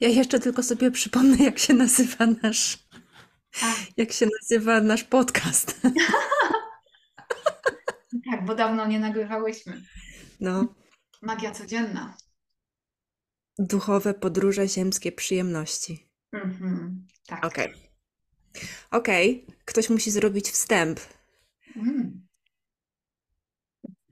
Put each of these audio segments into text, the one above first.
Ja jeszcze tylko sobie przypomnę, jak się nazywa nasz, A, jak się nazywa nasz podcast. tak, bo dawno nie nagrywałyśmy. No, Magia codzienna. duchowe podróże, ziemskie przyjemności. Mhm, tak. Okej. Okej, ktoś musi zrobić wstęp. Mm.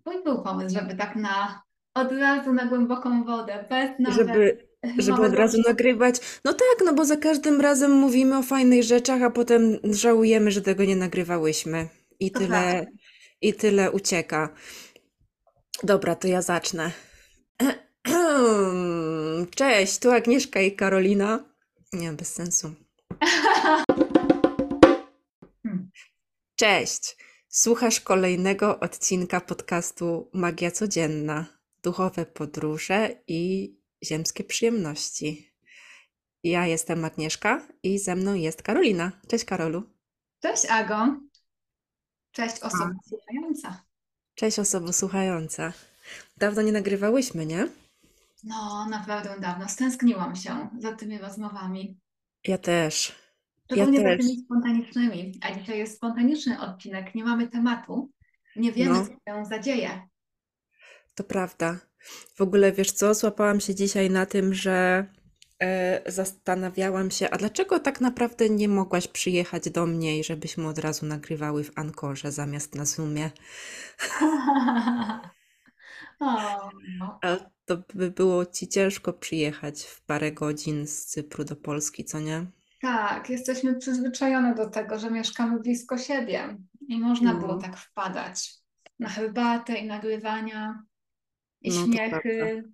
Mój był pomysł, żeby tak na od razu na głęboką wodę, bez nawet Żeby, żeby od razu nagrywać. No tak, no bo za każdym razem mówimy o fajnych rzeczach, a potem żałujemy, że tego nie nagrywałyśmy. I To tyle, prawda. i tyle ucieka. Dobra, to ja zacznę. Cześć, tu Agnieszka i Karolina. Nie, bez sensu. Cześć. Słuchasz kolejnego odcinka podcastu Magia Codzienna. Duchowe podróże i ziemskie przyjemności. Ja jestem Agnieszka i ze mną jest Karolina. Cześć Karolu. Cześć Ago. Cześć A. osoba słuchająca. Cześć osobo słuchająca. Dawno nie nagrywałyśmy, nie? No, naprawdę dawno. Stęskniłam się za tymi rozmowami. Ja też. Ja Szczególnie za też. tymi spontanicznymi. A dzisiaj jest spontaniczny odcinek. Nie mamy tematu. Nie wiemy, No. co się zadzieje. To prawda. W ogóle wiesz co, złapałam się dzisiaj na tym, że e, zastanawiałam się, a dlaczego tak naprawdę nie mogłaś przyjechać do mnie i żebyśmy od razu nagrywały w Ankorze zamiast na Zoomie? o, A to by było ci ciężko przyjechać w parę godzin z Cypru do Polski, co nie? tak, jesteśmy przyzwyczajone do tego, że mieszkamy blisko siebie i można było No, tak wpadać na herbatę i nagrywania i no prawda. śmiechy,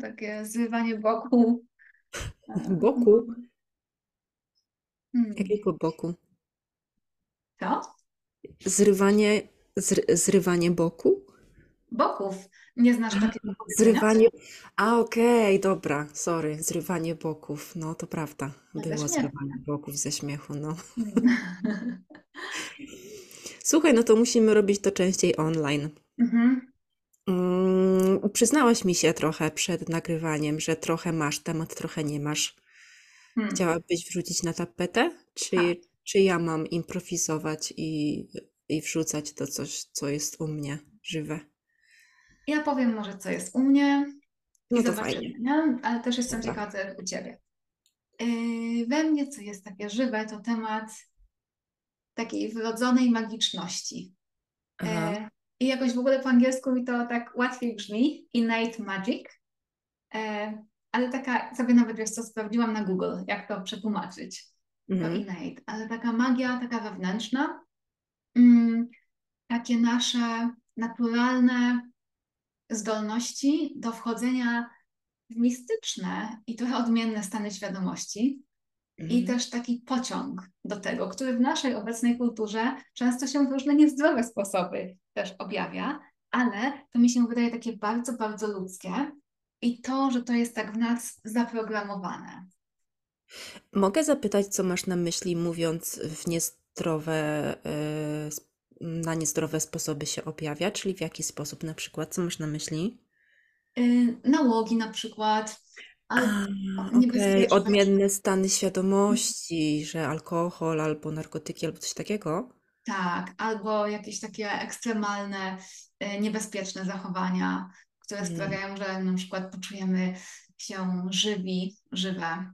takie zrywanie boku. Boku? Hmm. Jakiego boku? Co? Zrywanie, zry, zrywanie boku? Boków. Nie znasz takiego? Zrywanie. A, okej, dobra, sorry. Zrywanie boków. No, to prawda. Ze Było zrywanie boków ze śmiechu, no. Hmm. Słuchaj, no to musimy robić to częściej online. Mhm. Mm, przyznałaś mi się trochę przed nagrywaniem, że trochę masz temat, trochę nie masz. Hmm. Chciałabyś wrzucić na tapetę? Tak. Czy, czy ja mam improwizować i, i wrzucać to coś, co jest u mnie żywe? Ja powiem może, co jest u mnie i No to zobaczymy, fajnie. nie? Ale też jestem Dobra. ciekawa, co jest u Ciebie. Yy, we mnie, co jest takie żywe, to temat takiej wrodzonej magiczności. Aha. I jakoś w ogóle po angielsku mi to tak łatwiej brzmi, innate magic, E, ale taka, sobie nawet wiesz co, sprawdziłam na Google, jak to przetłumaczyć, to Mhm. innate, ale taka magia, taka wewnętrzna, mm, takie nasze naturalne zdolności do wchodzenia w mistyczne i trochę odmienne stany świadomości. I Mhm. też taki pociąg do tego, który w naszej obecnej kulturze często się w różne niezdrowe sposoby też objawia, ale to mi się wydaje takie bardzo, bardzo ludzkie i to, że to jest tak w nas zaprogramowane. Mogę zapytać, co masz na myśli, mówiąc w niezdrowe, e, na niezdrowe sposoby się objawia, czyli w jaki sposób na przykład, co masz na myśli? Yy, nałogi na przykład, A, niebezpieczne, odmienne stany świadomości, że alkohol albo narkotyki albo coś takiego. Tak, albo jakieś takie ekstremalne, yy, niebezpieczne zachowania, które Mhm. sprawiają, że na przykład poczujemy się żywi, żywe.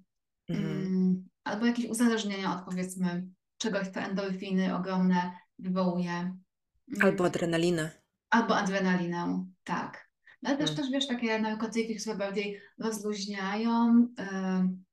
Mhm. Mm, albo jakieś uzależnienia od powiedzmy czegoś, co endorfiny ogromne wywołuje. Mm, Albo adrenalinę. albo adrenalinę, tak. No ale też, Mm. też wiesz, takie narkotyki, które bardziej rozluźniają. em,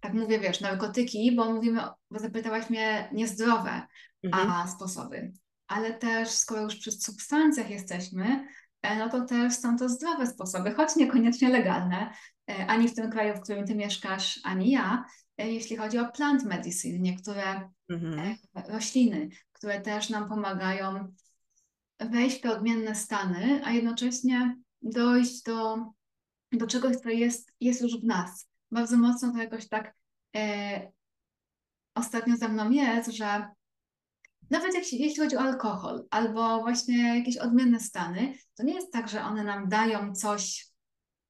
tak mówię, wiesz, narkotyki, bo mówimy, bo zapytałaś mnie niezdrowe Mhm. a sposoby. Ale też, skoro już przy substancjach jesteśmy, e, no to też są to zdrowe sposoby, choć niekoniecznie legalne, e, ani w tym kraju, w którym ty mieszkasz, ani ja, e, jeśli chodzi o plant medicine, niektóre Mhm. rośliny, które też nam pomagają wejść w te odmienne stany, a jednocześnie dojść do, do czegoś, co jest, jest już w nas. Bardzo mocno to jakoś tak e, ostatnio ze mną jest, że nawet jak się, jeśli chodzi o alkohol albo właśnie jakieś odmienne stany, to nie jest tak, że one nam dają coś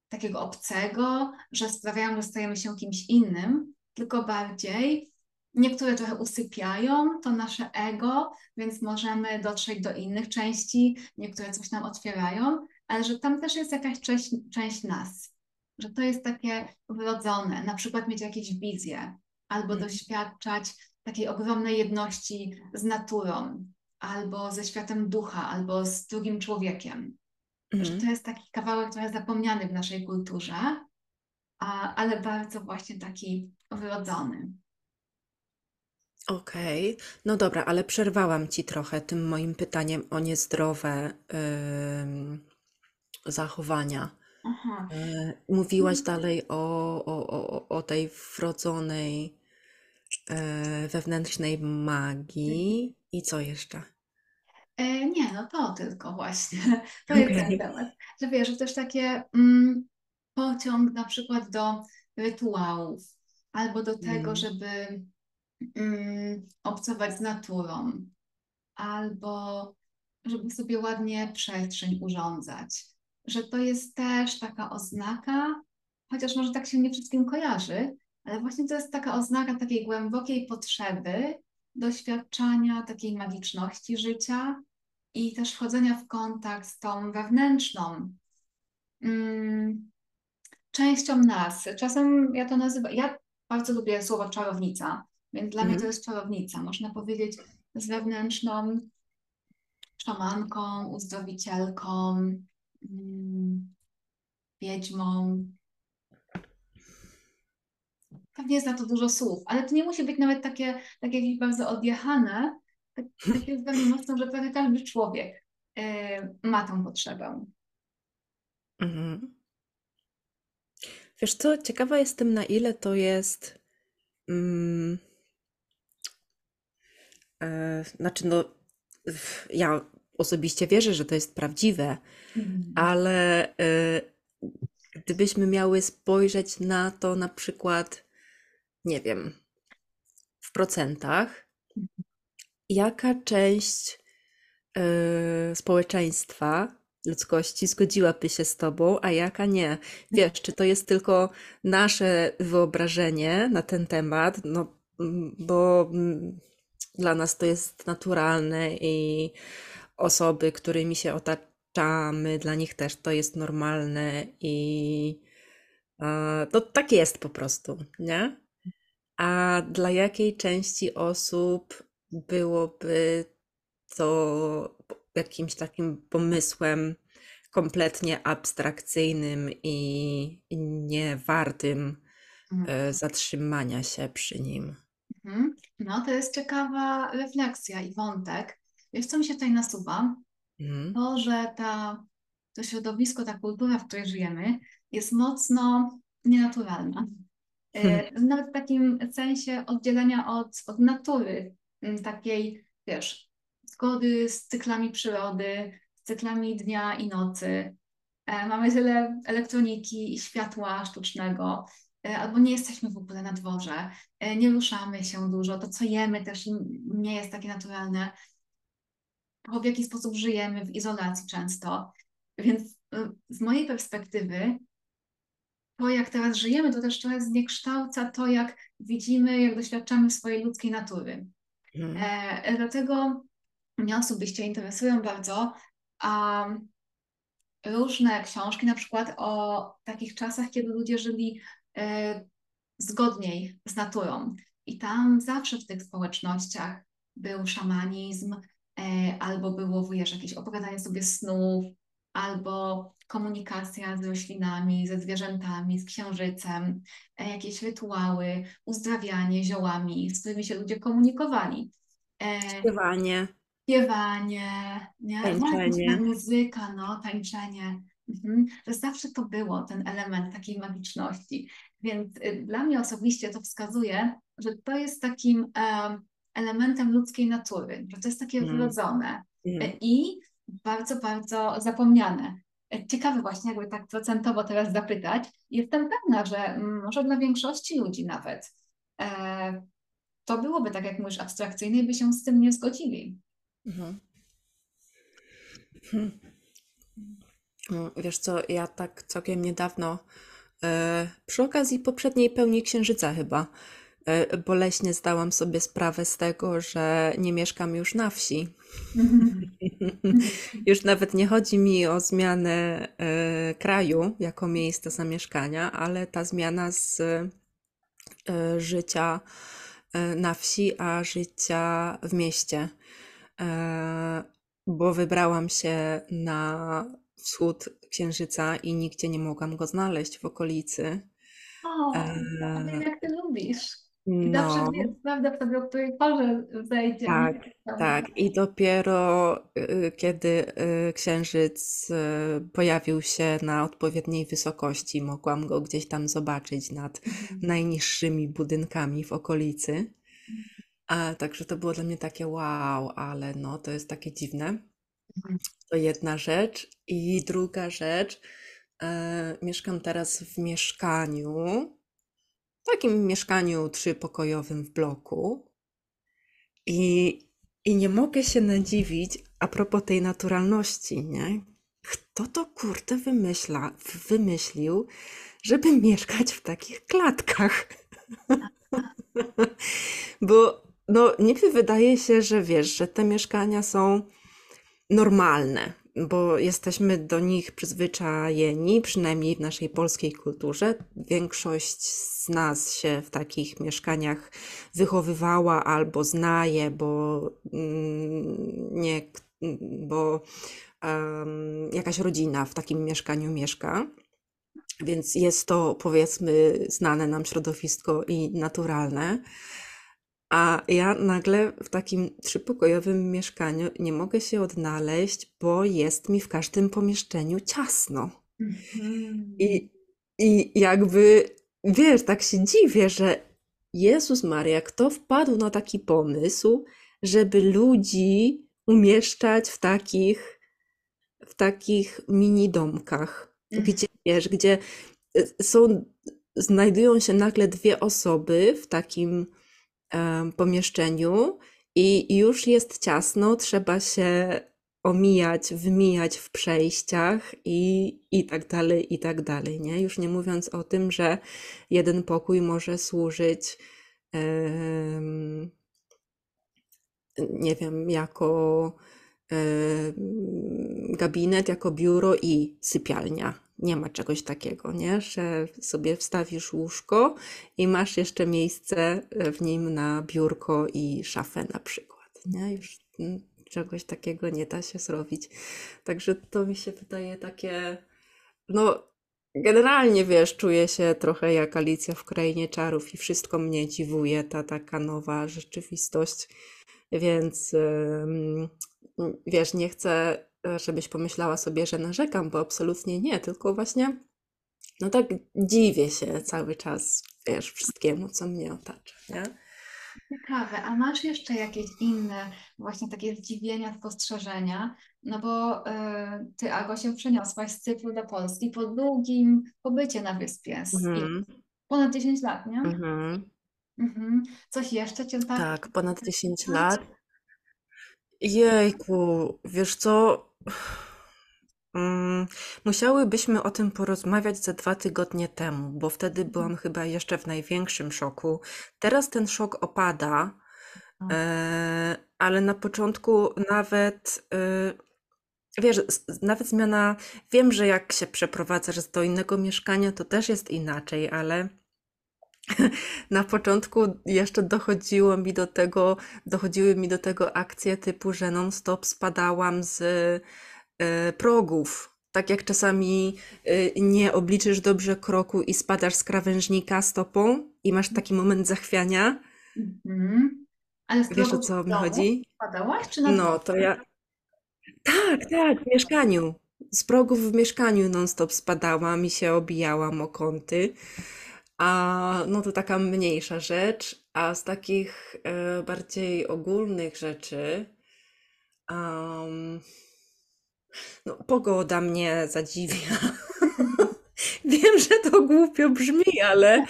takiego obcego, że sprawiają, że stajemy się kimś innym, tylko bardziej niektóre trochę usypiają to nasze ego, więc możemy dotrzeć do innych części, niektóre coś nam otwierają, ale że tam też jest jakaś część, część nas, że to jest takie wrodzone, na przykład mieć jakieś wizje albo Mhm. doświadczać takiej ogromnej jedności z naturą, albo ze światem ducha, albo z drugim człowiekiem. Że Mhm. to jest taki kawałek trochę zapomniany w naszej kulturze, a, ale bardzo właśnie taki wrodzony. Okej, no dobra, ale przerwałam ci trochę tym moim pytaniem o niezdrowe ym, zachowania. Aha. E, Mówiłaś dalej o, o, o, o tej wrodzonej e, wewnętrznej magii i co jeszcze? E, nie, no to tylko właśnie. To jest ten temat. Że wiesz, że też takie mm, pociąg na przykład do rytuałów, albo do tego, Mm, żeby mm, obcować z naturą, albo żeby sobie ładnie przestrzeń urządzać. Że to jest też taka oznaka, chociaż może tak się nie wszystkim kojarzy, ale właśnie to jest taka oznaka takiej głębokiej potrzeby doświadczania takiej magiczności życia i też wchodzenia w kontakt z tą wewnętrzną mm, częścią nas. Czasem ja to nazywam, ja bardzo lubię słowo czarownica, więc dla mnie to mhm. jest czarownica, można powiedzieć z wewnętrzną szamanką, uzdrowicielką, mm, wiedźmą. Pewnie jest na to dużo słów, ale to nie musi być nawet takie, takie jakieś bardzo odjechane. Tak, tak jest pewnie mocno, że prawie każdy człowiek e, ma tą potrzebę. Mhm. Wiesz co, ciekawa jestem na ile to jest mm, e, znaczy no ja osobiście wierzę, że to jest prawdziwe, Mhm. ale e, gdybyśmy miały spojrzeć na to na przykład, nie wiem, w procentach, jaka część e, społeczeństwa, ludzkości zgodziłaby się z tobą, a jaka nie? Wiesz, czy to jest tylko nasze wyobrażenie na ten temat, no mm, bo mm, dla nas to jest naturalne i osoby, którymi się otaczamy, dla nich też to jest normalne i e, no tak jest po prostu, nie? A dla jakiej części osób byłoby to jakimś takim pomysłem kompletnie abstrakcyjnym i i nie wartym e, zatrzymania się przy nim? Mhm. No, to jest ciekawa refleksja i wątek. Wiesz, co mi się tutaj nasuwa? Mhm. To, że ta, to środowisko, ta kultura, w której żyjemy, jest mocno nienaturalna. E, Nawet w takim sensie oddzielenia od, od natury, m, takiej, wiesz, zgody z cyklami przyrody, z cyklami dnia i nocy. E, Mamy tyle elektroniki i światła sztucznego, e, albo nie jesteśmy w ogóle na dworze, nie ruszamy się dużo, to co jemy też nie jest takie naturalne, w jaki sposób żyjemy w izolacji często. Więc y, z mojej perspektywy to, jak teraz żyjemy, to też trochę zniekształca to, jak widzimy, jak doświadczamy swojej ludzkiej natury. Mhm. E, dlatego mnie osobiście interesują bardzo a, różne książki, na przykład o takich czasach, kiedy ludzie żyli e, zgodniej z naturą. I tam zawsze w tych społecznościach był szamanizm, albo było, wiesz, jakieś opowiadanie sobie snów, albo komunikacja z roślinami, ze zwierzętami, z księżycem, e, jakieś rytuały, uzdrawianie ziołami, z którymi się ludzie komunikowali. E, Śpiewanie, śpiewanie, nie? Właśnie tańczenie. muzyka, no, tańczenie. Mhm. Że zawsze to było, ten element takiej magiczności. Więc y, dla mnie osobiście to wskazuje, że to jest takim elementem ludzkiej natury, to jest takie Mhm. wrodzone y, i bardzo, bardzo zapomniane. Ciekawe właśnie, jakby tak procentowo teraz zapytać. Jestem pewna, że mm, może dla większości ludzi nawet e, to byłoby, tak jak mówisz, abstrakcyjne i by się z tym nie zgodzili. Mhm. Hmm. Mm, Wiesz co, ja tak całkiem niedawno, e, przy okazji poprzedniej pełni księżyca chyba, boleśnie zdałam sobie sprawę z tego, że nie mieszkam już na wsi. Już nawet nie chodzi mi o zmianę e, kraju jako miejsca zamieszkania, ale ta zmiana z e, życia e, na wsi, a życia w mieście. E, bo wybrałam się na wschód Księżyca i nigdzie nie mogłam go znaleźć w okolicy. O, ja wiem, E, jak ty lubisz. I zawsze no, wie- sprawdza sobie, o której porze zejdzie. tak, Prawda? tak. I dopiero y, kiedy y, Księżyc y, pojawił się na odpowiedniej wysokości, mogłam go gdzieś tam zobaczyć nad Mhm. najniższymi budynkami w okolicy. A, także to było dla mnie takie wow, ale no to jest takie dziwne. Mhm. To jedna rzecz. I druga rzecz, e, mieszkam teraz w mieszkaniu, takim mieszkaniu trzypokojowym w bloku i, i nie mogę się nadziwić a propos tej naturalności, nie? Kto to kurde wymyśla, wymyślił, żeby mieszkać w takich klatkach? Bo no niby wydaje się, że wiesz, że te mieszkania są normalne, bo jesteśmy do nich przyzwyczajeni, przynajmniej w naszej polskiej kulturze. Większość z nas się w takich mieszkaniach wychowywała albo zna je, bo mm, nie, bo em, jakaś rodzina w takim mieszkaniu mieszka. Więc jest to, powiedzmy, znane nam środowisko i naturalne. A ja nagle w takim trzypokojowym mieszkaniu nie mogę się odnaleźć, bo jest mi w każdym pomieszczeniu ciasno. Mhm. I, i jakby, wiesz, tak się dziwię, że Jezus Maria, kto wpadł na taki pomysł, żeby ludzi umieszczać w takich, w takich mini domkach, Mhm. gdzie, wiesz, gdzie y, są, znajdują się nagle dwie osoby w takim pomieszczeniu i już jest ciasno, trzeba się omijać, wymijać w przejściach i, i tak dalej, i tak dalej, nie? Już nie mówiąc o tym, że jeden pokój może służyć, nie wiem, jako gabinet, jako biuro i sypialnia. Nie ma czegoś takiego, nie? Że sobie wstawisz łóżko i masz jeszcze miejsce w nim na biurko i szafę na przykład, nie? Już mm, czegoś takiego nie da się zrobić. Także to mi się wydaje takie, no generalnie wiesz, czuję się trochę jak Alicja w Krainie Czarów i wszystko mnie dziwuje, ta taka nowa rzeczywistość, więc wiesz, nie chcę, e, żebyś pomyślała sobie, że narzekam, bo absolutnie nie, tylko właśnie no tak dziwię się cały czas, wiesz, wszystkiemu, co mnie otacza, nie? Ciekawe, a masz jeszcze jakieś inne właśnie takie zdziwienia, spostrzeżenia? No bo y, ty, Ago, się przeniosłaś z Cypru do Polski po długim pobycie na wyspie. Mhm, ponad 10 lat, nie? mhm. Mhm. Coś jeszcze cię tak Tak, ponad 10 zaskoczyło? lat. Jejku, wiesz co? Mm, musiałybyśmy o tym porozmawiać ze dwa tygodnie temu, bo wtedy byłam chyba jeszcze w największym szoku. Teraz ten szok opada, e, ale na początku nawet, e, wiesz, z- nawet zmiana, wiem, że jak się przeprowadzasz do innego mieszkania, to też jest inaczej, ale na początku jeszcze dochodziło mi do tego, dochodziły mi do tego akcje typu, że non-stop spadałam z e, progów. Tak jak czasami e, nie obliczysz dobrze kroku i spadasz z krawężnika stopą i masz taki moment zachwiania. Mhm. Ale z Wiesz o co mi chodzi? padałaś czy na No, to ja. Tak, tak, w mieszkaniu. Z progów w mieszkaniu non-stop spadałam i się obijałam o kąty. A no to taka mniejsza rzecz, a z takich e, bardziej ogólnych rzeczy, no pogoda mnie zadziwia. Wiem, że to głupio brzmi, ale,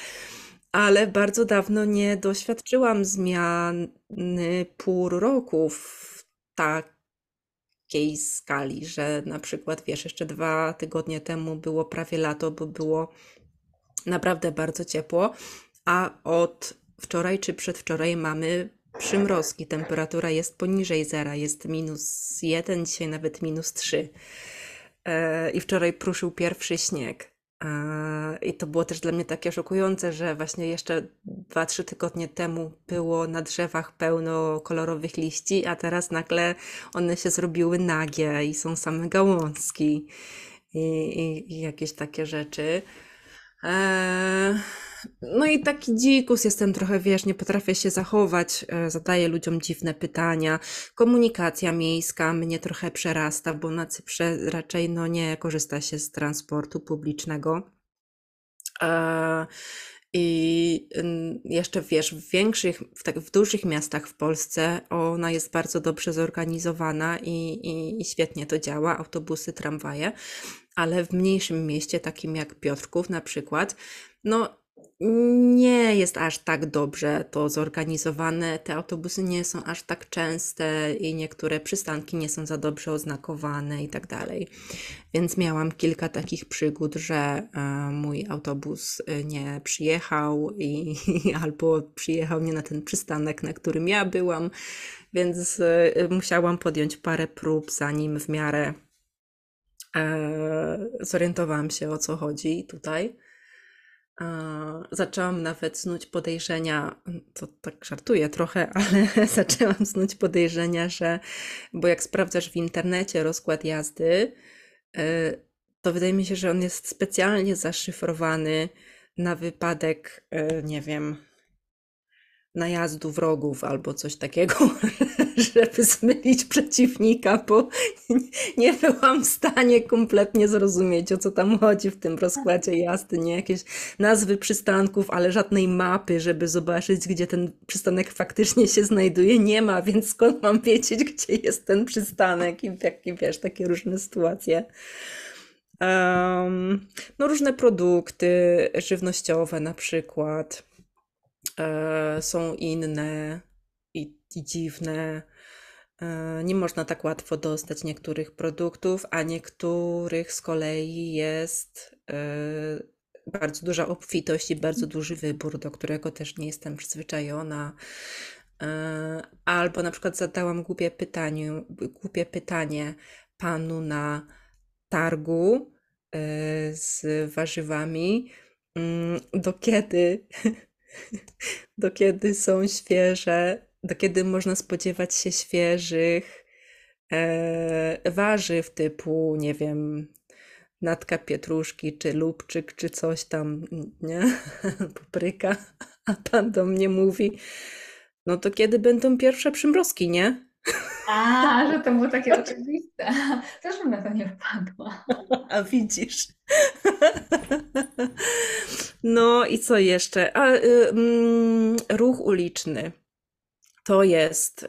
ale bardzo dawno nie doświadczyłam zmiany pór roku w tak takiej skali, że na przykład, wiesz, jeszcze dwa tygodnie temu było prawie lato, bo było naprawdę bardzo ciepło, a od wczoraj czy przedwczoraj mamy przymrozki. Temperatura jest poniżej zera, jest minus jeden, dzisiaj nawet minus trzy. E, I wczoraj pruszył pierwszy śnieg. E, I to było też dla mnie takie szokujące, że właśnie jeszcze 2-3 tygodnie temu było na drzewach pełno kolorowych liści, a teraz nagle one się zrobiły nagie i są same gałązki i, i, i jakieś takie rzeczy. Eee, no i taki dzikus jestem trochę, wiesz, nie potrafię się zachować, e, zadaję ludziom dziwne pytania. Komunikacja miejska mnie trochę przerasta, bo na Cyprze raczej no, nie korzysta się z transportu publicznego. Eee, I jeszcze wiesz, w większych, w, tak, w dużych miastach w Polsce ona jest bardzo dobrze zorganizowana i, i, i świetnie to działa, autobusy, tramwaje ale w mniejszym mieście, takim jak Piotrków na przykład, no nie jest aż tak dobrze to zorganizowane. Te autobusy nie są aż tak częste i niektóre przystanki nie są za dobrze oznakowane i tak dalej. Więc miałam kilka takich przygód, że e, mój autobus e, nie przyjechał i albo przyjechał nie na ten przystanek, na którym ja byłam, więc e, musiałam podjąć parę prób, zanim w miarę zorientowałam się o co chodzi tutaj. E, zaczęłam nawet snuć podejrzenia, to tak żartuję trochę, ale zaczęłam snuć podejrzenia, że, bo jak sprawdzasz w internecie rozkład jazdy, e, to wydaje mi się, że on jest specjalnie zaszyfrowany na wypadek, nie wiem, najazdu wrogów albo coś takiego, żeby zmylić przeciwnika, bo nie byłam w stanie kompletnie zrozumieć, o co tam chodzi w tym rozkładzie jazdy. Nie jakieś nazwy przystanków, ale żadnej mapy, żeby zobaczyć, gdzie ten przystanek faktycznie się znajduje, nie ma, więc skąd mam wiedzieć, gdzie jest ten przystanek i jakie, wiesz, takie różne sytuacje. Um, no różne produkty żywnościowe na przykład e, są inne i, i dziwne. E, nie można tak łatwo dostać niektórych produktów, a niektórych z kolei jest e, bardzo duża obfitość i bardzo duży wybór, do którego też nie jestem przyzwyczajona. E, albo na przykład zadałam głupie pytanie, głupie pytanie panu na targu z warzywami, mm, do kiedy do kiedy są świeże, do kiedy można spodziewać się świeżych e, warzyw typu, nie wiem, natka pietruszki, czy lubczyk, czy coś tam, nie? Papryka. A pan do mnie mówi, no to kiedy będą pierwsze przymrozki, nie? A, że to było takie oczywiste. Też bym na to nie wpadła. A widzisz. No i co jeszcze? A, y, mm, ruch uliczny. To jest y,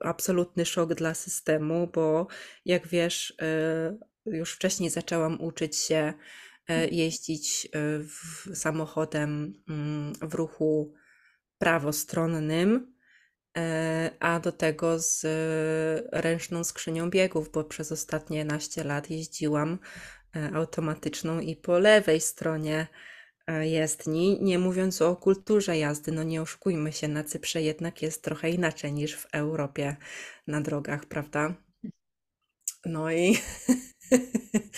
absolutny szok dla systemu, bo jak wiesz, y, już wcześniej zaczęłam uczyć się y, jeździć y, w, samochodem y, w ruchu prawostronnym, a do tego z ręczną skrzynią biegów, bo przez ostatnie naście lat jeździłam E, automatyczną i po lewej stronie e, jezdni, nie mówiąc o kulturze jazdy, no nie oszukujmy się, na Cyprze jednak jest trochę inaczej niż w Europie na drogach, prawda? No i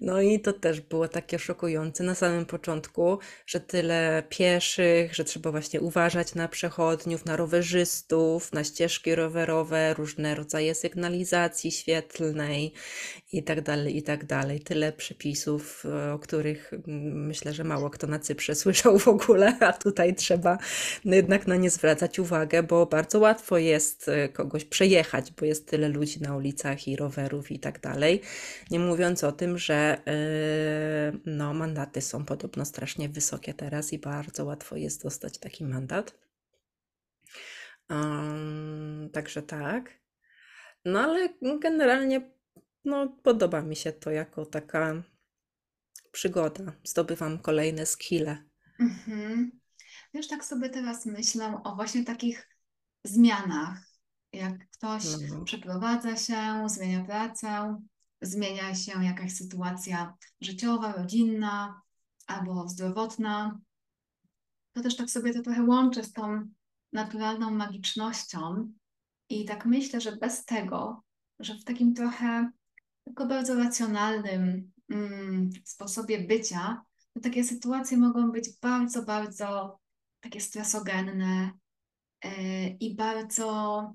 No i to też było takie szokujące na samym początku, że tyle pieszych, że trzeba właśnie uważać na przechodniów, na rowerzystów, na ścieżki rowerowe, różne rodzaje sygnalizacji świetlnej i tak dalej, i tak dalej. Tyle przepisów, e, o których myślę, że mało kto na Cyprze słyszał w ogóle, a tutaj trzeba no jednak na nie zwracać uwagę, bo bardzo łatwo jest e, kogoś przejechać, bo jest tyle ludzi na ulicach i rowerów i tak dalej. Nie mówiąc o tym, że yy, no, mandaty są podobno strasznie wysokie teraz i bardzo łatwo jest dostać taki mandat. Um, także tak. No ale generalnie no, podoba mi się to jako taka przygoda. Zdobywam kolejne skille. Mhm. Wiesz, tak sobie teraz myślę o właśnie takich zmianach Jak ktoś No. przeprowadza się, zmienia pracę, zmienia się jakaś sytuacja życiowa, rodzinna albo zdrowotna, to też tak sobie to trochę łączę z tą naturalną magicznością. I tak myślę, że bez tego, że w takim trochę tylko bardzo racjonalnym mm, sposobie bycia, to takie sytuacje mogą być bardzo, bardzo takie stresogenne yy, i bardzo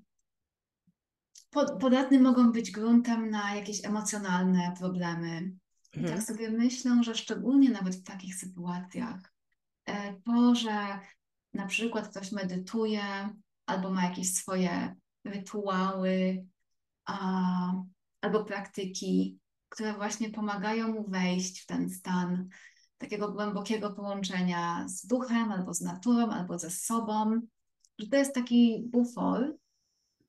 podatne mogą być gruntem na jakieś emocjonalne problemy. I Mhm. tak sobie myślę, że szczególnie nawet w takich sytuacjach, e, to, że na przykład ktoś medytuje albo ma jakieś swoje rytuały a, albo praktyki, które właśnie pomagają mu wejść w ten stan takiego głębokiego połączenia z duchem, albo z naturą, albo ze sobą, że to jest taki bufor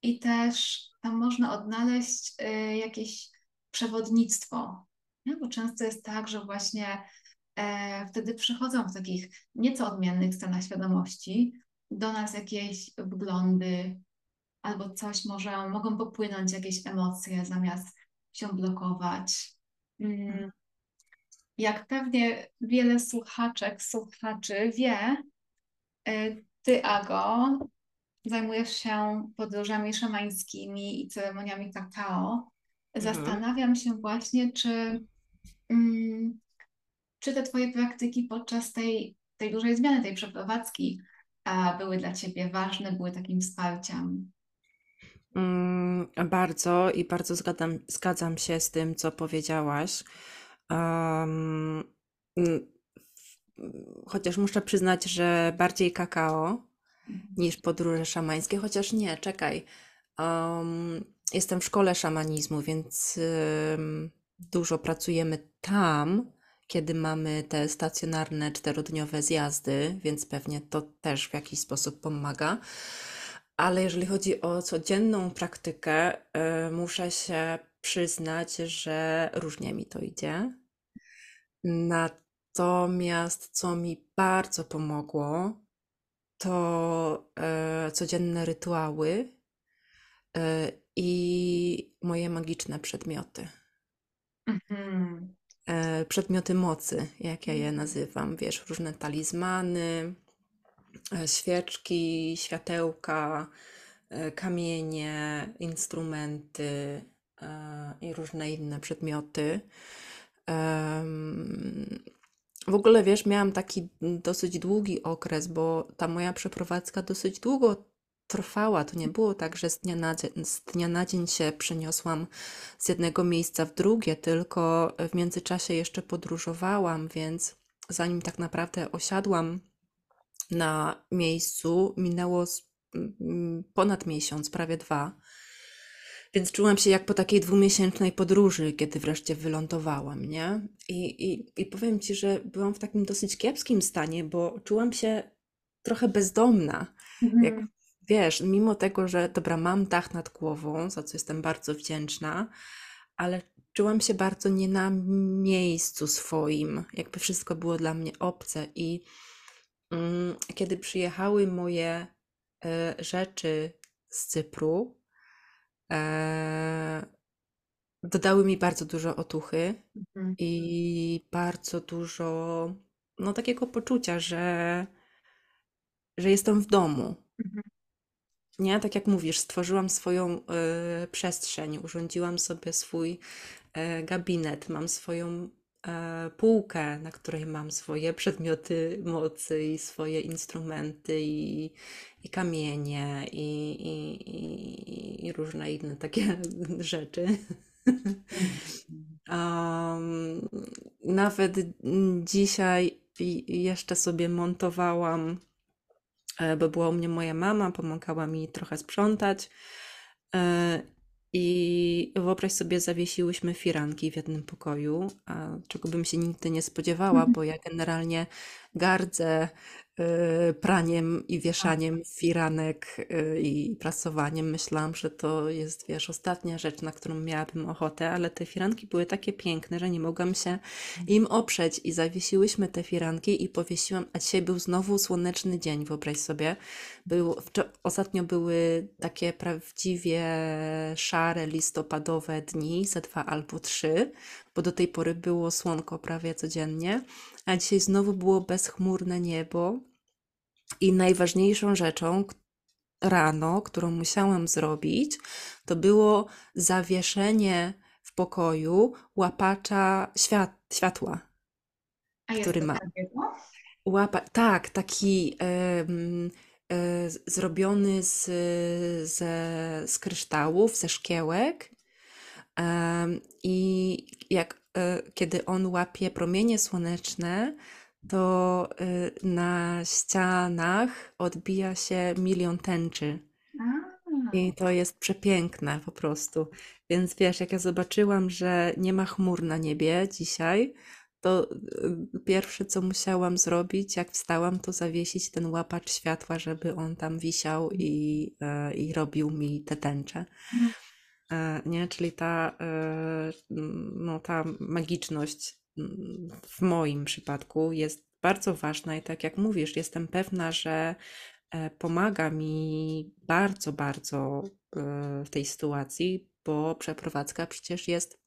i też tam można odnaleźć y, jakieś przewodnictwo. Nie? Bo często jest tak, że właśnie e, wtedy przychodzą w takich nieco odmiennych stanach świadomości do nas jakieś wglądy albo coś może, mogą popłynąć jakieś emocje zamiast się blokować. Mm. Jak pewnie wiele słuchaczek, słuchaczy wie, y, ty, Ago, zajmujesz się podróżami szamańskimi i ceremoniami kakao. Mhm. Zastanawiam się właśnie, czy, mm, czy te twoje praktyki podczas tej, tej dużej zmiany, tej przeprowadzki, a, były dla ciebie ważne, były takim wsparciem. Mm, bardzo i bardzo zgadzam, zgadzam się z tym, co powiedziałaś. Um, chociaż muszę przyznać, że bardziej kakao niż podróże szamańskie, chociaż nie, czekaj. Um, jestem w szkole szamanizmu, więc um, dużo pracujemy tam, kiedy mamy te stacjonarne czterodniowe zjazdy, więc pewnie to też w jakiś sposób pomaga. Ale jeżeli chodzi o codzienną praktykę, y, muszę się przyznać, że różnie mi to idzie. Natomiast co mi bardzo pomogło, to e, codzienne rytuały e, i moje magiczne przedmioty. Mhm. E, przedmioty mocy, jak ja je nazywam, wiesz, różne talizmany, e, świeczki, światełka, e, kamienie, instrumenty e, i różne inne przedmioty. W ogóle, wiesz, miałam taki dosyć długi okres, bo ta moja przeprowadzka dosyć długo trwała. To nie było tak, że z dnia na dzień, z dnia na dzień się przeniosłam z jednego miejsca w drugie, tylko w międzyczasie jeszcze podróżowałam, więc zanim tak naprawdę osiadłam na miejscu, minęło ponad miesiąc, prawie dwa. Więc czułam się jak po takiej dwumiesięcznej podróży, kiedy wreszcie wylądowałam, nie? I, i, I powiem ci, że byłam w takim dosyć kiepskim stanie, bo czułam się trochę bezdomna. Jak Mhm. wiesz, mimo tego, że dobra, mam dach nad głową, za co jestem bardzo wdzięczna, ale czułam się bardzo nie na miejscu swoim. Jakby wszystko było dla mnie obce. I mm, kiedy przyjechały moje e, rzeczy z Cypru, e, dodały mi bardzo dużo otuchy Mhm. i bardzo dużo, no takiego poczucia, że, że jestem w domu. Mhm. Nie, tak jak mówisz, stworzyłam swoją e, przestrzeń, urządziłam sobie swój e, gabinet, mam swoją półkę, na której mam swoje przedmioty mocy i swoje instrumenty i, i kamienie i, i, i, różne inne takie rzeczy. Am, nawet dzisiaj jeszcze sobie montowałam, e, bo była u mnie moja mama, pomagała mi trochę sprzątać. I wyobraź sobie, zawiesiłyśmy firanki w jednym pokoju, a czego bym się nigdy nie spodziewała, bo ja generalnie gardzę y, praniem i wieszaniem firanek y, i prasowaniem. Myślałam, że to jest, wiesz, ostatnia rzecz, na którą miałabym ochotę, ale te firanki były takie piękne, że nie mogłam się im oprzeć i zawiesiłyśmy te firanki i powiesiłam, a dzisiaj był znowu słoneczny dzień, wyobraź sobie. Był, ostatnio były takie prawdziwie szare, listopadowe dni, ze dwa albo trzy, bo do tej pory było słonko prawie codziennie, a dzisiaj znowu było bezchmurne niebo. I najważniejszą rzeczą rano, którą musiałam zrobić, to było zawieszenie w pokoju łapacza świat, światła, A który ma. Łapa, tak, taki e, z- zrobiony z, ze, z kryształów, ze szkiełek. I jak, e, kiedy on łapie promienie słoneczne, to e, na ścianach odbija się milion tęczy. I to jest przepiękne po prostu. Więc wiesz, jak ja zobaczyłam, że nie ma chmur na niebie dzisiaj, to y, pierwsze, co musiałam zrobić, jak wstałam, to zawiesić ten łapacz światła, żeby on tam wisiał i, e, i robił mi te tęcze. E, Nie? Czyli ta, e, no, ta magiczność w moim przypadku jest bardzo ważna i tak jak mówisz, jestem pewna, że e, pomaga mi bardzo, bardzo w tej sytuacji, bo przeprowadzka przecież jest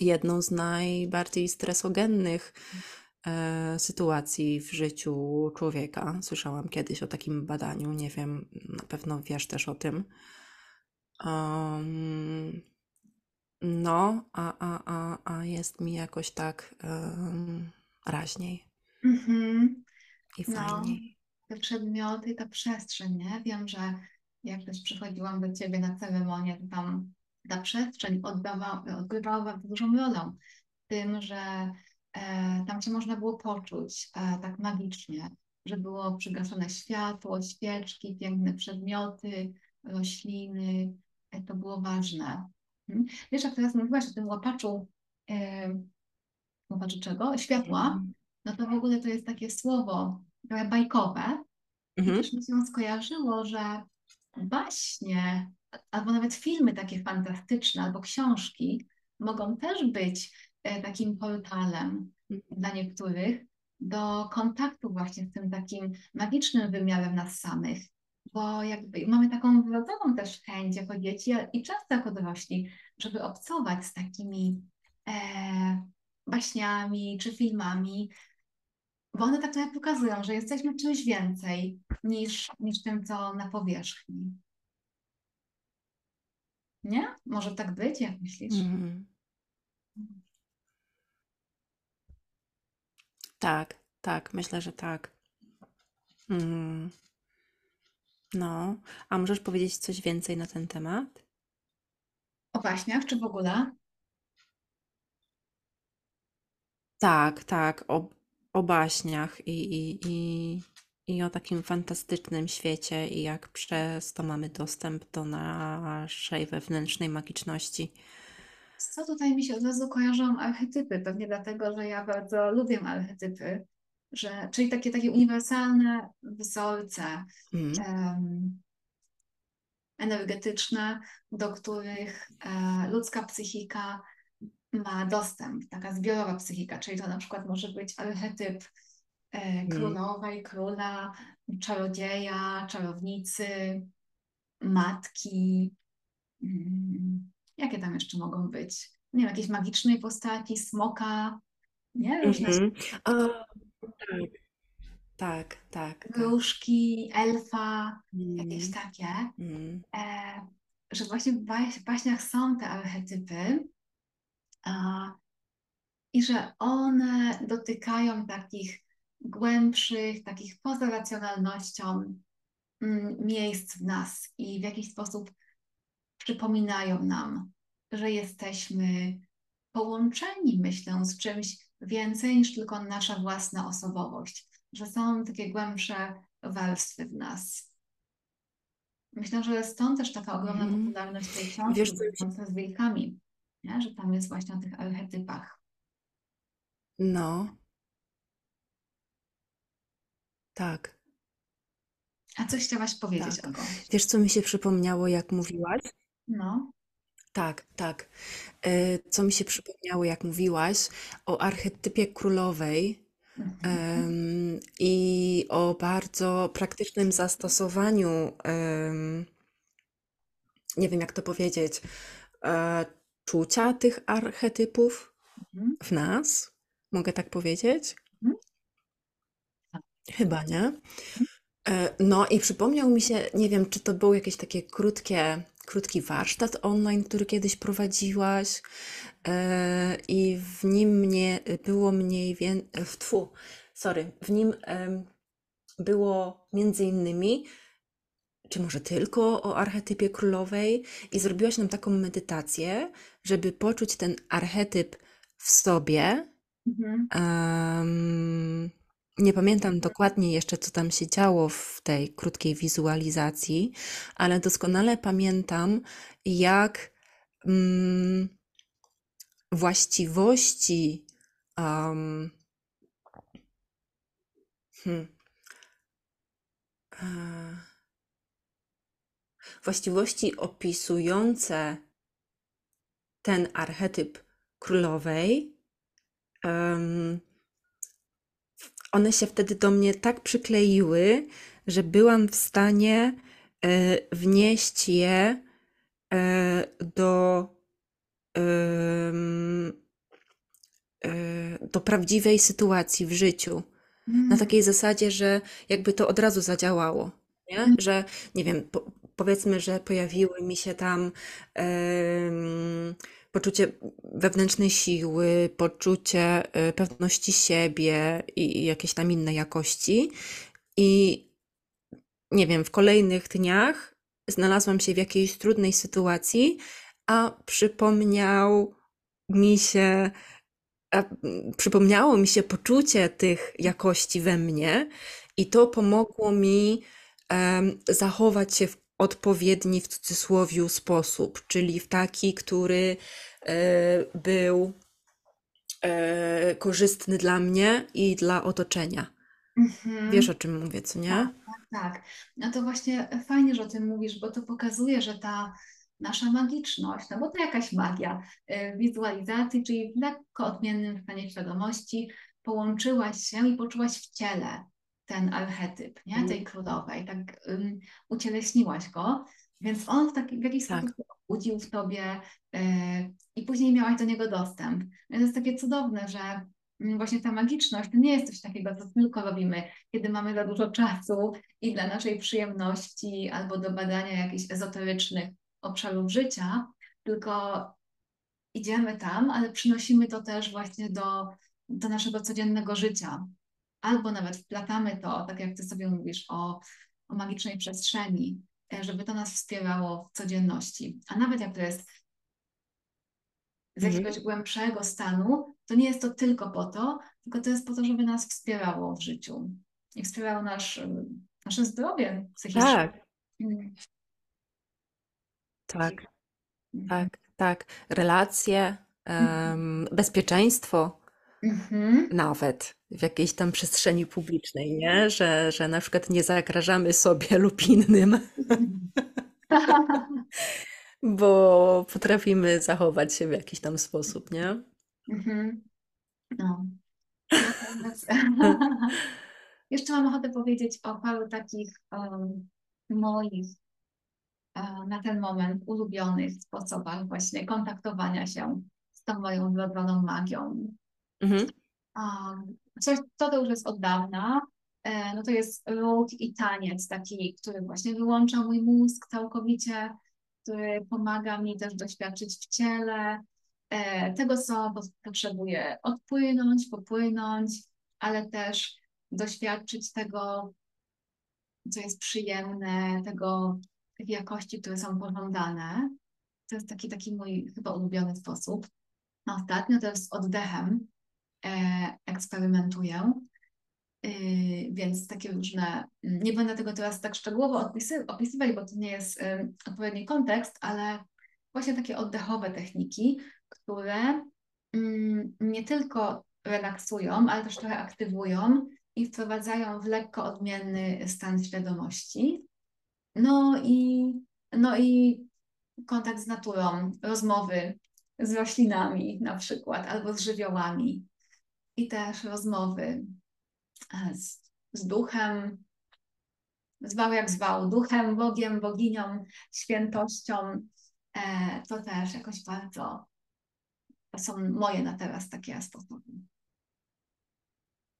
jedną z najbardziej stresogennych sytuacji w życiu człowieka. Słyszałam kiedyś o takim badaniu, nie wiem, na pewno wiesz też o tym. Um, no, a, a, a, a jest mi jakoś tak um, raźniej mhm. i No, fajniej. te przedmioty, ta przestrzeń, nie? Wiem, że jak też przychodziłam do Ciebie na ceremonię, to tam ta przestrzeń oddawa, odgrywała bardzo dużą rolę w tym, że e, tam Cię można było poczuć e, tak magicznie, że było przygaszone światło, świeczki, piękne przedmioty, rośliny, to było ważne. Mhm. Wiesz, jak teraz mówiłaś o tym łapaczu, e, łapaczu czego? Światła, Mhm. no to w ogóle to jest takie słowo trochę bajkowe Mhm. też mi się skojarzyło, że baśnie albo nawet filmy takie fantastyczne albo książki mogą też być e, takim portalem dla niektórych do kontaktu właśnie z tym takim magicznym wymiarem nas samych. Bo jakby mamy taką wrodzoną też chęć jako dzieci i często jako dorośli, żeby obcować z takimi e, baśniami czy filmami, bo one tak trochę pokazują, że jesteśmy czymś więcej niż, niż tym, co na powierzchni. Nie? Może tak być, jak myślisz? Mhm. Tak, tak, myślę, że tak. Mm. No, a możesz powiedzieć coś więcej na ten temat? O baśniach, czy w ogóle? Tak, tak, o, o baśniach i, i, i, i o takim fantastycznym świecie i jak przez to mamy dostęp do naszej wewnętrznej magiczności. Co tutaj mi się od razu kojarzą archetypy, pewnie dlatego, że ja bardzo lubię archetypy, że, czyli takie, takie uniwersalne wzorce Mm. em, energetyczne, do których e, ludzka psychika ma dostęp, taka zbiorowa psychika, czyli to na przykład może być archetyp e, Mm. królowej, króla, czarodzieja, czarownicy, matki. Mm, Jakie tam jeszcze mogą być? Nie wiem, jakiejś magicznej postaci, smoka, nie? Różne Mhm. A, tak, tak, tak, tak. wróżki, elfa, jakieś Mm, takie. mm, e, że właśnie w baś- baśniach są te archetypy a, i że one dotykają takich głębszych, takich poza racjonalnością mm, miejsc w nas i w jakiś sposób przypominają nam, że jesteśmy połączeni, myślę, z czymś więcej niż tylko nasza własna osobowość, że są takie głębsze warstwy w nas. Myślę, że stąd też taka ogromna mhm. popularność tej Wiesz, książki co dotyczącej z wilkami, nie? że tam jest właśnie o tych archetypach. No, tak. A coś chciałaś powiedzieć Tak. o gości? Wiesz, co mi się przypomniało, jak mówiłaś? No. Tak, tak. E, Co mi się przypomniało, jak mówiłaś o archetypie królowej Mhm. em, i o bardzo praktycznym zastosowaniu, em, nie wiem jak to powiedzieć, e, czucia tych archetypów Mhm. w nas. Mogę tak powiedzieć? Mhm. Tak. Chyba nie. E, No i przypomniał mi się, nie wiem, czy to był jakieś takie krótkie, krótki warsztat online, który kiedyś prowadziłaś e, i w nim mnie było mniej więcej, w tfu, sorry, w nim było między innymi, czy może tylko o archetypie królowej i zrobiłaś nam taką medytację, żeby poczuć ten archetyp w sobie. Mhm. Em, nie pamiętam dokładnie jeszcze, co tam się działo w tej krótkiej wizualizacji, ale doskonale pamiętam, jak mm, właściwości em, hmm, e, właściwości opisujące ten archetyp królowej, em, one się wtedy do mnie tak przykleiły, że byłam w stanie e, wnieść je e, do, e, do prawdziwej sytuacji w życiu. Na Mm. takiej zasadzie, że jakby to od razu zadziałało, nie? Mm. Że nie wiem, po, powiedzmy, że pojawiły mi się tam em, poczucie wewnętrznej siły, poczucie e, pewności siebie i, jakieś tam inne jakości. I nie wiem, w kolejnych dniach znalazłam się w jakiejś trudnej sytuacji, a przypomniał mi się, przypomniało mi się poczucie tych jakości we mnie i to pomogło mi em, zachować się w odpowiedni, w cudzysłowie, sposób, czyli w taki, który e, był e, korzystny dla mnie i dla otoczenia. Wiesz, Mhm. o czym mówię, co Tak, nie? tak, tak. No to właśnie fajnie, że o tym mówisz, bo to pokazuje, że ta nasza magiczność, no bo to jakaś magia y, wizualizacji, czyli w lekko odmiennym stanie świadomości połączyłaś się i poczułaś w ciele ten archetyp, nie? Mhm. Tej królowej, tak ym, ucieleśniłaś go, więc on w, taki, w jakiś Tak. sposób się obudził w tobie y, i później miałaś do niego dostęp. Więc to jest takie cudowne, że mm, właśnie ta magiczność to nie jest coś takiego, co tylko robimy kiedy mamy za dużo czasu i dla naszej przyjemności albo do badania jakichś ezoterycznych obszarów życia, tylko idziemy tam, ale przynosimy to też właśnie do, do naszego codziennego życia. Albo nawet wplatamy to, tak jak ty sobie mówisz, o, o magicznej przestrzeni, e, żeby to nas wspierało w codzienności. A nawet jak to jest z Mhm. jakiegoś głębszego stanu, to nie jest to tylko po to, tylko to jest po to, żeby nas wspierało w życiu i wspierało nasz, nasze zdrowie psychiczne. Tak, Mm. tak, Mhm. tak, tak. Relacje, em, bezpieczeństwo Mhm. nawet w jakiejś tam przestrzeni publicznej, nie? Że, że na przykład nie zagrażamy sobie lub innym, bo potrafimy zachować się w jakiś tam sposób, nie? Mhm. No. Jeszcze mam ochotę powiedzieć o paru takich um, moich e, na ten moment ulubionych sposobach właśnie kontaktowania się z tą moją wrodzoną magią. Mhm. Coś, co to już jest od dawna, e, no to jest ruch i taniec taki, który właśnie wyłącza mój mózg całkowicie, który pomaga mi też doświadczyć w ciele e, tego, co po- potrzebuję odpłynąć, popłynąć, ale też doświadczyć tego, co jest przyjemne, tego, tych jakości, które są pożądane. To jest taki, taki mój chyba ulubiony sposób. Ostatnio też z oddechem eksperymentuję. Yy, więc takie różne, nie będę tego teraz tak szczegółowo opisywać, bo to nie jest ym, odpowiedni kontekst, ale właśnie takie oddechowe techniki, które ym, nie tylko relaksują, ale też trochę aktywują i wprowadzają w lekko odmienny stan świadomości. No i, no i kontakt z naturą, rozmowy z roślinami na przykład, albo z żywiołami. I też rozmowy e, z, z duchem, zwał jak zwał, duchem, Bogiem, boginią, świętością. E, to też jakoś bardzo to są moje na teraz takie sposoby.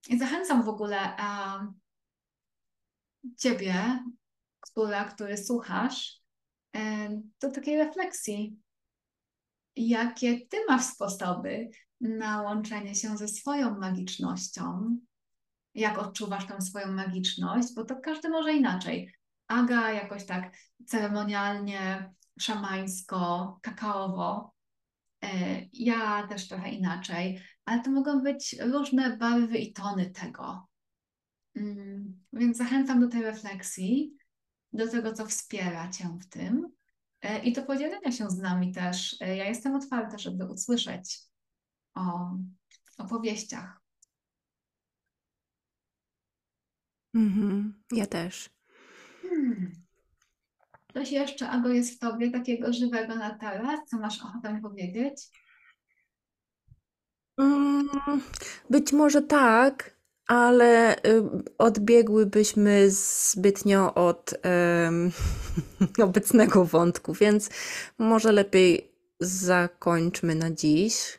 I zachęcam w ogóle a, Ciebie, która, który słuchasz, e, do takiej refleksji. Jakie Ty masz sposoby na łączenie się ze swoją magicznością? Jak odczuwasz tą swoją magiczność? Bo to każdy może inaczej. Aga jakoś tak ceremonialnie, szamańsko, kakaowo. E, ja też trochę inaczej, ale to mogą być różne barwy i tony tego. Mm, więc zachęcam do tej refleksji, do tego, co wspiera Cię w tym e, i do podzielenia się z nami też. E, ja jestem otwarta, żeby usłyszeć o opowieściach. Mhm, ja też. Hmm. Coś jeszcze, Ago, jest w Tobie takiego żywego na teraz, co masz ochotę powiedzieć? Mm, być może tak, ale y, odbiegłybyśmy zbytnio od em, obecnego wątku, więc może lepiej zakończmy na dziś.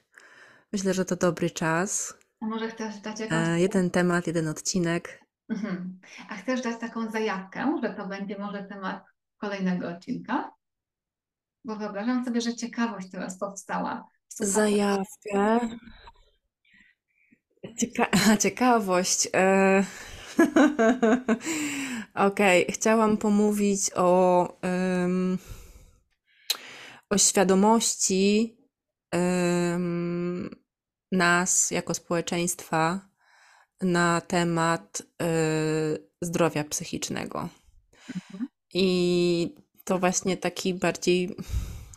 Myślę, że to dobry czas. A może chcesz dać jakąś... E, jeden temat, jeden odcinek. Mhm. A chcesz dać taką zajawkę, że to będzie może temat kolejnego odcinka? Bo wyobrażam sobie, że ciekawość teraz powstała. Słuchaj. Zajawkę. Cieka ciekawość. E... Okej, okay. chciałam pomówić o, um, o świadomości um, nas jako społeczeństwa na temat y, zdrowia psychicznego. Mhm. I to właśnie taki bardziej,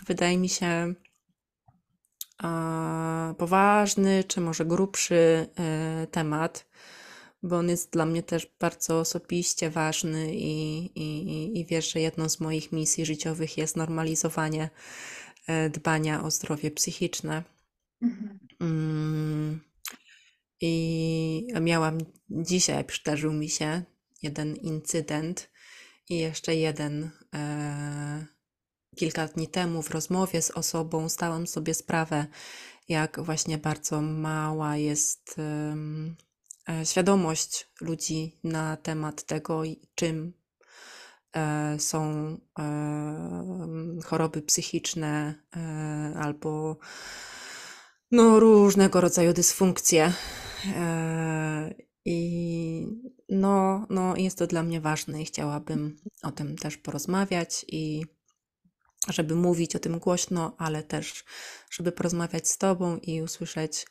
wydaje mi się, poważny, czy może grubszy e, temat, bo on jest dla mnie też bardzo osobiście ważny i, i, i wiesz, że jedną z moich misji życiowych jest normalizowanie e, dbania o zdrowie psychiczne. Mhm. Mm. I miałam dzisiaj, przydarzył mi się jeden incydent i jeszcze jeden e, kilka dni temu w rozmowie z osobą zdałam sobie sprawę, jak właśnie bardzo mała jest e, świadomość ludzi na temat tego, czym e, są choroby psychiczne albo no, różnego rodzaju dysfunkcje. I no, no, jest to dla mnie ważne i chciałabym o tym też porozmawiać i żeby mówić o tym głośno, ale też, żeby porozmawiać z Tobą i usłyszeć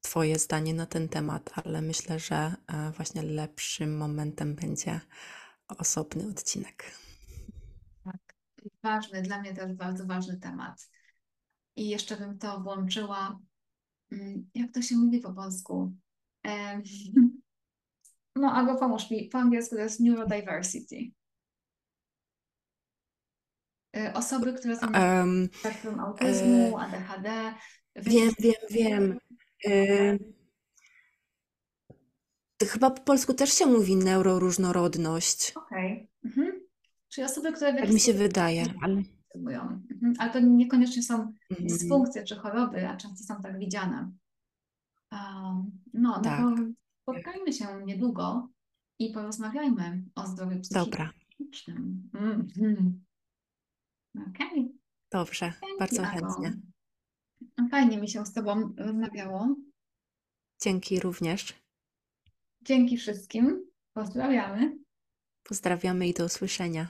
Twoje zdanie na ten temat, ale myślę, że e, właśnie lepszym momentem będzie osobny odcinek. Tak, ważny, dla mnie też bardzo ważny temat. I jeszcze bym to włączyła, mm, jak to się mówi po polsku? No, albo pomóż mi, po angielsku to jest neurodiversity. Y, osoby, które są Um, spektrum autyzmu, ADHD. wiem, wiem, wiem. Y, chyba po polsku też się mówi neuroróżnorodność. Okej. Mhm. Czyli osoby, które Tak mi się wydaje, ale potrzebują. Mhm. Ale to niekoniecznie są mhm. dysfunkcje czy choroby, a często są tak widziane. No, no Tak. spotkajmy się niedługo i porozmawiajmy o zdrowiu Dobra, psychicznym. Mhm. Okej. dobrze, bardzo Ago. chętnie. Fajnie mi się z Tobą rozmawiało. Dzięki również. Dzięki wszystkim. Pozdrawiamy. Pozdrawiamy i do usłyszenia.